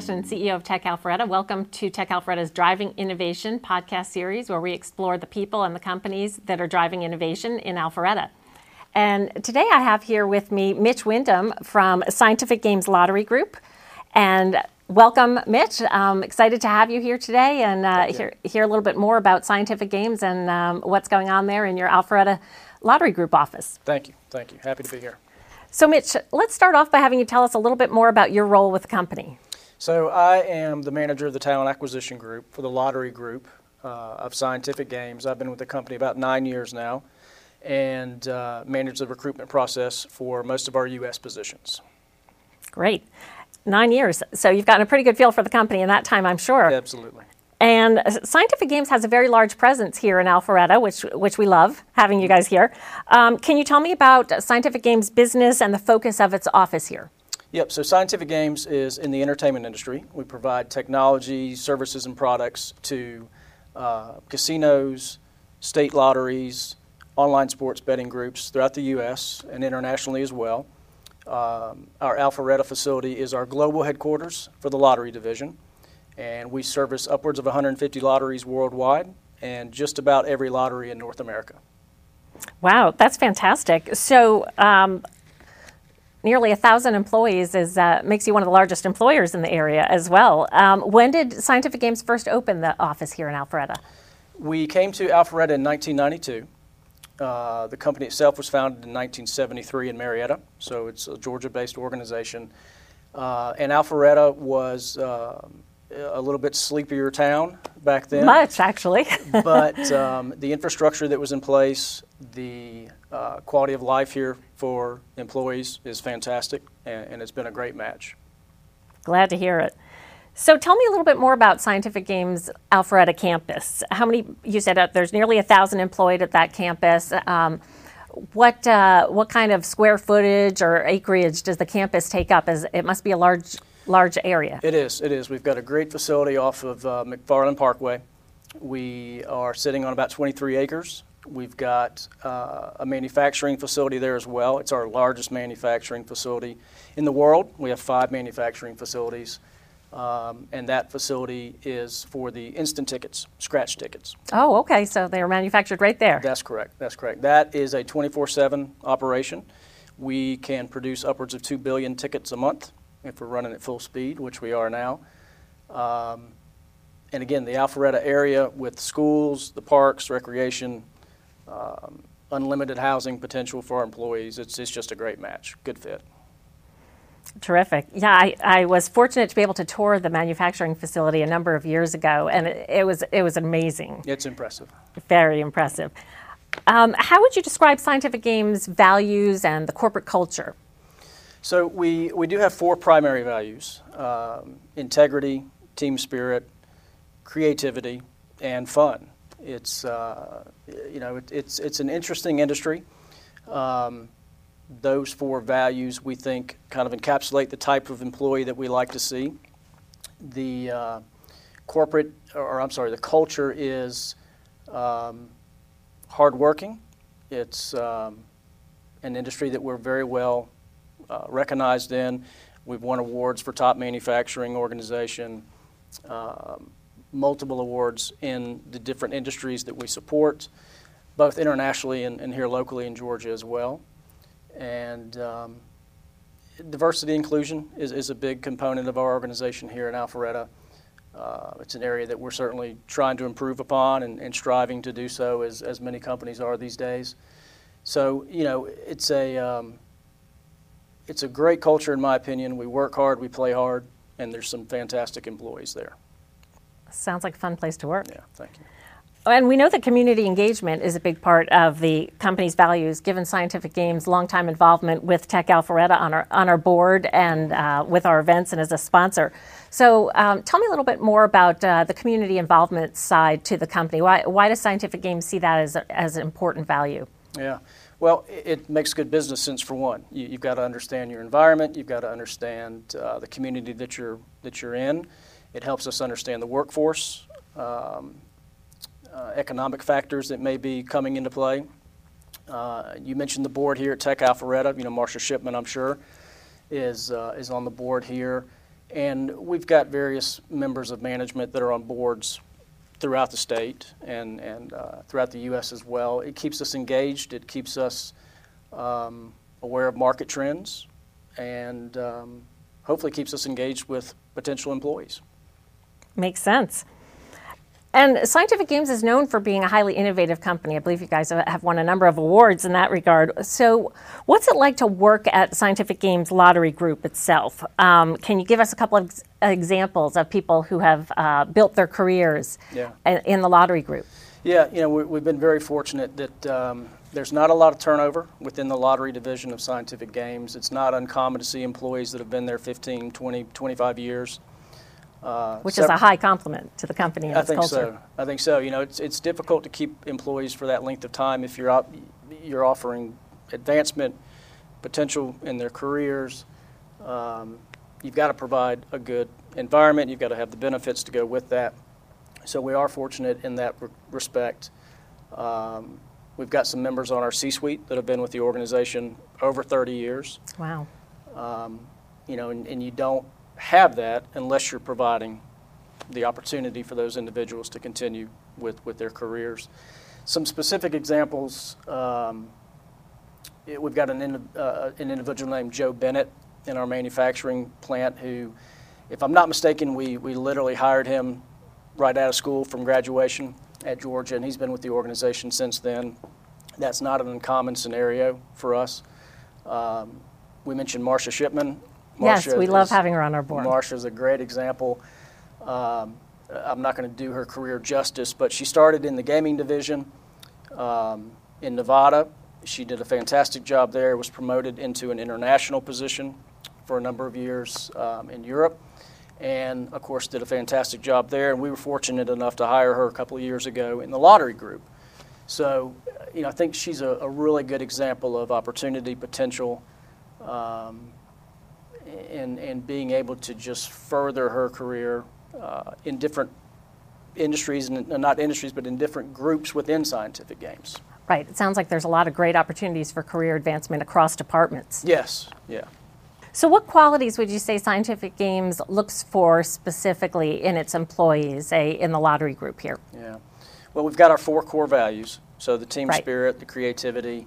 Hi, I'm Karen Cashin, CEO of Tech Alpharetta. Welcome to Tech Alpharetta's Driving Innovation podcast series, where we explore the people and the companies that are driving innovation in Alpharetta. And today I have here with me Mitch Wyndham from Scientific Games Lottery Group. And welcome, Mitch. I'm excited to have you here today and uh, hear, hear a little bit more about Scientific Games and um, what's going on there in your Alpharetta Lottery Group office. Thank you. Thank you. Happy to be here. So, Mitch, let's start off by having you tell us a little bit more about your role with the company. So, I am the manager of the talent acquisition group for the lottery group uh, of Scientific Games. I've been with the company about nine years now and uh, manage the recruitment process for most of our U.S. positions. Great. Nine years. So, you've gotten a pretty good feel for the company in that time, I'm sure. Absolutely. And Scientific Games has a very large presence here in Alpharetta, which which we love having you guys here. Um, can you tell me about Scientific Games business and the focus of its office here? Yep. So Scientific Games is in the entertainment industry. We provide technology, services, and products to uh, casinos, state lotteries, online sports betting groups throughout the U.S. and internationally as well. Um, our Alpharetta facility is our global headquarters for the lottery division and we service upwards of 150 lotteries worldwide and just about every lottery in North America. Wow, that's fantastic. So, um, nearly a thousand employees is uh, makes you one of the largest employers in the area as well. Um, when did Scientific Games first open the office here in Alpharetta? We came to Alpharetta in 1992. Uh, the company itself was founded in 1973 in Marietta, so it's a Georgia-based organization. Uh, and Alpharetta was um, a little bit sleepier town back then. Much, actually. but um, the infrastructure that was in place, the uh, quality of life here for employees is fantastic, and, and, it's been a great match. Glad to hear it. So, tell me a little bit more about Scientific Games Alpharetta campus. How many? You said uh, there's nearly a thousand employed at that campus. Um, what uh, what kind of square footage or acreage does the campus take up? As it must be a large large area. It is. It is. We've got a great facility off of uh, McFarland Parkway. We are sitting on about 23 acres. We've got uh, a manufacturing facility there as well. It's our largest manufacturing facility in the world. We have five manufacturing facilities. Um, and that facility is for the instant tickets, scratch tickets. Oh, okay. So they are manufactured right there. That's correct. That's correct. That is a 24 7 operation. We can produce upwards of 2 billion tickets a month if we're running at full speed, which we are now. Um, and again, the Alpharetta area with schools, the parks, recreation, um, unlimited housing potential for our employees, it's, it's just a great match. Good fit. Terrific. Yeah, I, I was fortunate to be able to tour the manufacturing facility a number of years ago, and it, it was it was amazing. It's impressive. Very impressive. Um, how would you describe Scientific Games' values and the corporate culture? So we, we do have four primary values um, integrity, team spirit, creativity, and fun. It's, uh, you know, it, it's, it's an interesting industry. Um, those four values we think kind of encapsulate the type of employee that we like to see. The uh, corporate, or I'm sorry, the culture is um, hardworking. It's um, an industry that we're very well uh, recognized in. We've won awards for top manufacturing organization, um, multiple awards in the different industries that we support, both internationally and, and here locally in Georgia as well. And um, diversity inclusion is, is a big component of our organization here in Alpharetta. Uh, it's an area that we're certainly trying to improve upon and, and, striving to do so as, as many companies are these days. So, you know, it's a, um, it's a great culture, in my opinion. We work hard, we play hard, and there's some fantastic employees there. Sounds like a fun place to work. Yeah, thank you. And we know that community engagement is a big part of the company's values, given Scientific Games' longtime involvement with Tech Alpharetta on our, on our board and uh, with our events and as a sponsor. So, um, tell me a little bit more about uh, the community involvement side to the company. Why, why does Scientific Games see that as, as an important value? Yeah. Well, it makes good business sense for one. You, have got to understand your environment. You've got to understand uh, the community that you're that you're in. It helps us understand the workforce, um, uh, economic factors that may be coming into play. Uh, you mentioned the board here at Tech Alpharetta. You know, Marcia Shipman, I'm sure, is uh, is on the board here, and we've got various members of management that are on boards throughout the state and, and uh, throughout the U.S. as well. It keeps us engaged, it keeps us um, aware of market trends, and um, hopefully keeps us engaged with potential employees. Makes sense. And Scientific Games is known for being a highly innovative company. I believe you guys have won a number of awards in that regard. So, what's it like to work at Scientific Games Lottery Group itself? Um, can you give us a couple of ex- examples of people who have uh, built their careers Yeah. in the lottery group? Yeah, you know, we, we've been very fortunate that um, there's not a lot of turnover within the lottery division of Scientific Games. It's not uncommon to see employees that have been there 15, 20, 25 years. Uh, Which is a high compliment to the company and I its think culture. so. I think so. You know, it's, it's difficult to keep employees for that length of time if you're out, you're offering advancement potential in their careers. Um, you've got to provide a good environment. You've got to have the benefits to go with that. So we are fortunate in that re- respect. Um, we've got some members on our C-suite that have been with the organization over 30 years Wow. you know, and, and you don't have that unless you're providing the opportunity for those individuals to continue with, with their careers. Some specific examples um, it- we've got an, uh, an individual named Joe Bennett in our manufacturing plant who, if I'm not mistaken, we, we literally hired him right out of school from graduation at Georgia, and he's been with the organization since then. That's not an uncommon scenario for us. Um, we mentioned Marsha Shipman. Yes, we love is- having her on our board. Marcia's a great example. Um, I'm not going to do her career justice, but she started in the gaming division um, in Nevada. She did a fantastic job there, was promoted into an international position for a number of years um, in Europe, and of course, did a fantastic job there. And we were fortunate enough to hire her a couple of years ago in the lottery group. So, you know, I think she's a, a really good example of opportunity, potential, um, and, and being able to just further her career uh, in different industries, and not industries, but in different groups within scientific games. Right. It sounds like there's a lot of great opportunities for career advancement across departments. Yes, yeah. So, what qualities would you say Scientific Games looks for specifically in its employees, say in the lottery group here? Yeah. Well, we've got our four core values. So the team Right. spirit, the creativity,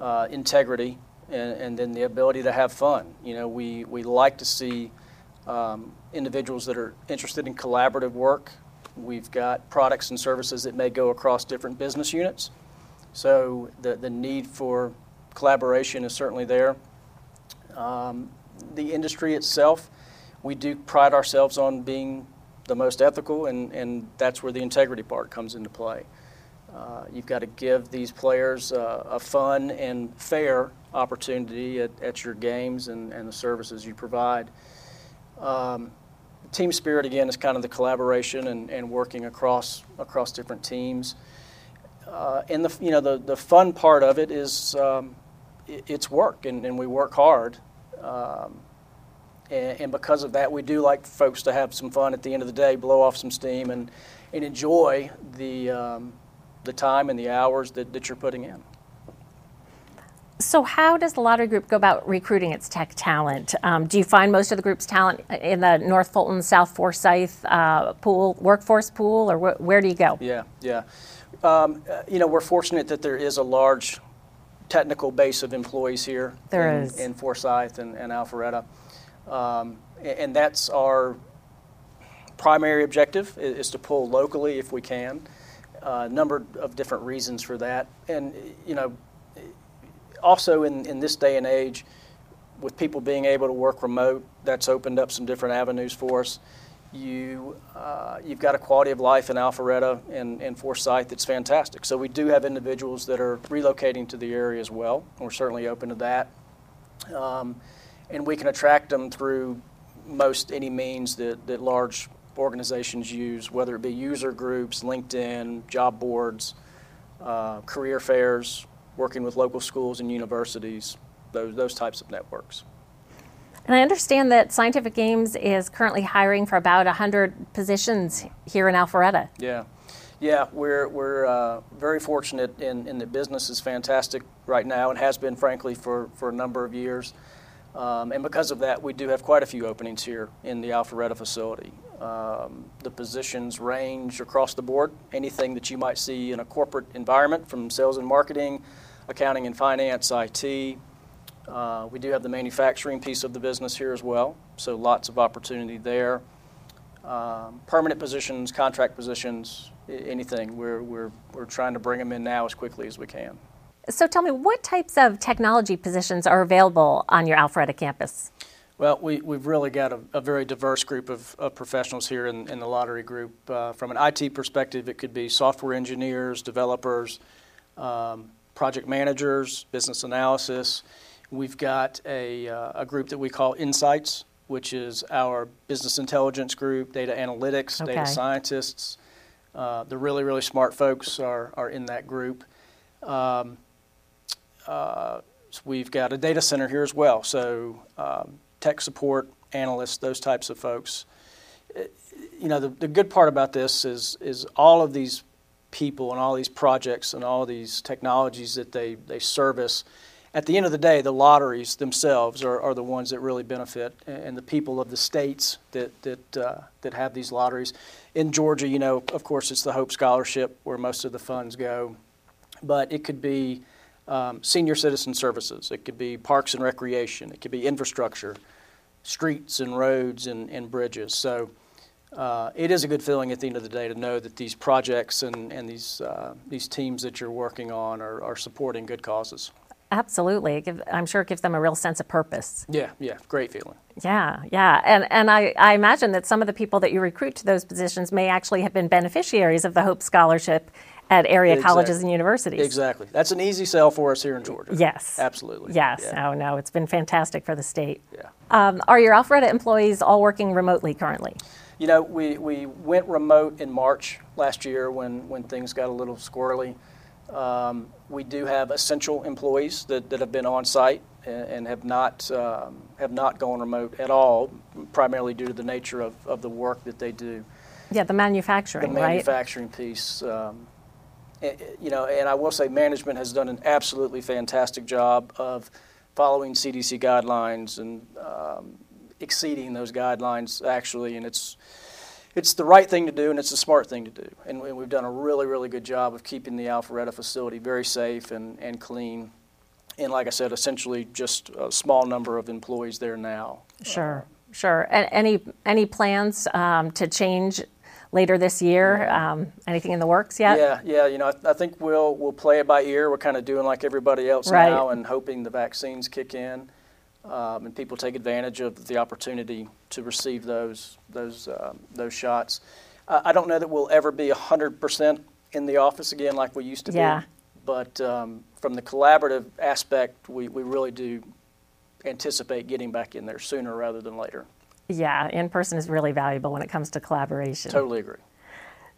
uh, integrity, and, and then the ability to have fun. You know, we, we like to see um, individuals that are interested in collaborative work. We've got products and services that may go across different business units. So the, the need for collaboration is certainly there. Um, the industry itself, we do pride ourselves on being the most ethical, and, and that's where the integrity part comes into play. Uh, you've got to give these players uh, a fun and fair opportunity at, at your games and, and the services you provide. Um, team spirit again is kind of the collaboration and, and working across across different teams. Uh, and the you know the, the fun part of it is um, it, it's work and, and we work hard. Um, and, and because of that, we do like folks to have some fun at the end of the day, blow off some steam, and, and enjoy the, um, the time and the hours that, that you're putting in. So, how does the lottery group go about recruiting its tech talent? Um, do you find most of the group's talent in the North Fulton, South Forsyth uh, pool, workforce pool, or wh- where do you go? Yeah, yeah. Um, uh, you know, we're fortunate that there is a large technical base of employees here There in, is. in Forsyth and, and Alpharetta. Um, and that's our primary objective is to pull locally if we can. A number of different reasons for that. And, you know, also in, in this day and age, with people being able to work remote, that's opened up some different avenues for us. You, uh, you've got a quality of life in Alpharetta and, and Forsyth that's fantastic. So we do have individuals that are relocating to the area as well. and We're certainly open to that. Um, and we can attract them through most any means that, that large organizations use, whether it be user groups, LinkedIn, job boards, uh, career fairs, working with local schools and universities, those, those types of networks. And I understand that Scientific Games is currently hiring for about 100 positions here in Alpharetta. Yeah, yeah, we're we're uh, very fortunate in, in the business is fantastic right now and has been frankly for, for a number of years. Um, and because of that, we do have quite a few openings here in the Alpharetta facility. Um, the positions range across the board, anything that you might see in a corporate environment from sales and marketing, accounting and finance, IT. Uh, we do have the manufacturing piece of the business here as well, so lots of opportunity there. Um, permanent positions, contract positions, anything. We're, we're, we're trying to bring them in now as quickly as we can. So tell me, what types of technology positions are available on your Alpharetta campus? Well, we, we've really got a, a very diverse group of, of professionals here in, in the lottery group. Uh, from an IT perspective, it could be software engineers, developers, um, project managers, business analysis. We've got a, uh, a group that we call Insights, which is our business intelligence group, data analytics, Okay. data scientists. Uh, the really, really smart folks are, are in that group. Um, uh, so we've got a data center here as well. So um, tech support analysts, those types of folks. You know, the, the good part about this is is all of these people and all these projects and all these technologies that they, they service. At the end of the day, the lotteries themselves are, are the ones that really benefit, and and the people of the states that that uh, that have these lotteries. In Georgia, you know, of course, it's the Hope Scholarship where most of the funds go, but it could be um, senior citizen services, it could be parks and recreation, it could be infrastructure, streets and roads and, and bridges. So uh, it is a good feeling at the end of the day to know that these projects and, and these, uh, these teams that you're working on are, are supporting good causes. Absolutely. I'm sure it gives them a real sense of purpose. Yeah, yeah, great feeling. Yeah, yeah. And, and I, I imagine that some of the people that you recruit to those positions may actually have been beneficiaries of the Hope Scholarship at area colleges and universities. Exactly. That's an easy sell for us here in Georgia. Yes. Absolutely. Yes. Yeah. Oh, no, it's been fantastic for the state. yeah. Um, are your Alpharetta employees all working remotely currently? You know, we, we went remote in March last year when, when things got a little squirrely. Um, we do have essential employees that, that have been on site and, and have not um, have not gone remote at all, primarily due to the nature of, of the work that they do. Yeah, the manufacturing, The right? manufacturing piece, um, you know, and I will say management has done an absolutely fantastic job of following CDC guidelines and um, exceeding those guidelines actually, and it's it's the right thing to do and it's the smart thing to do. And we- we've done a really, really good job of keeping the Alpharetta facility very safe and, and clean. And like I said, essentially just a small number of employees there now. Sure, sure. A- any any plans um, to change later this year? Um, anything in the works yet? Yeah, yeah. You know, I, I think we'll we'll play it by ear. We're kind of doing like everybody else Right. now, and hoping the vaccines kick in, um, and people take advantage of the opportunity to receive those those um, those shots. I, I don't know that we'll ever be hundred percent in the office again like we used to Yeah. be, but um, from the collaborative aspect, we, we really do anticipate getting back in there sooner rather than later. Yeah, in person is really valuable when it comes to collaboration. Totally agree.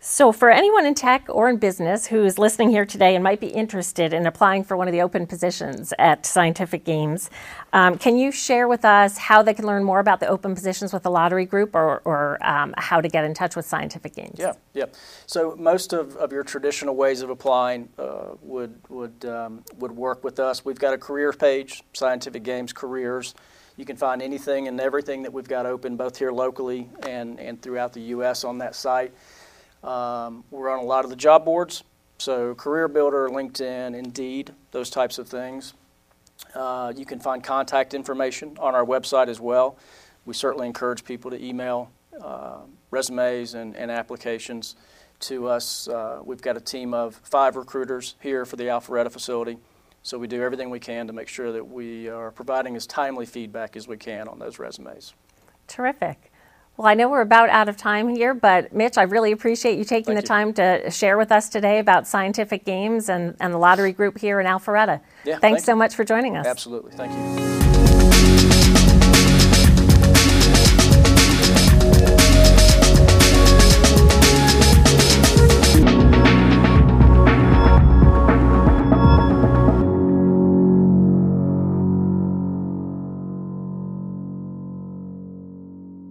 So, for anyone in tech or in business who is listening here today and might be interested in applying for one of the open positions at Scientific Games, um, can you share with us how they can learn more about the open positions with the Lottery Group or, or um, how to get in touch with Scientific Games? Yeah, yeah. So most of, of your traditional ways of applying uh, would would um, would work with us. We've got a careers page, Scientific Games Careers. You can find anything and everything that we've got open, both here locally and, and throughout the U.S. on that site. Um, we're on a lot of the job boards, so Career Builder, LinkedIn, Indeed, those types of things. Uh, you can find contact information on our website as well. We certainly encourage people to email uh, resumes and, and applications to us. Uh, we've got a team of five recruiters here for the Alpharetta facility, so we do everything we can to make sure that we are providing as timely feedback as we can on those resumes. Terrific. Well, I know we're about out of time here, but Mitch, I really appreciate you taking Thank the you. time to share with us today about Scientific Games and, and the Lottery Group here in Alpharetta. Yeah, Thanks thank so you. much for joining us. Absolutely. Thank you.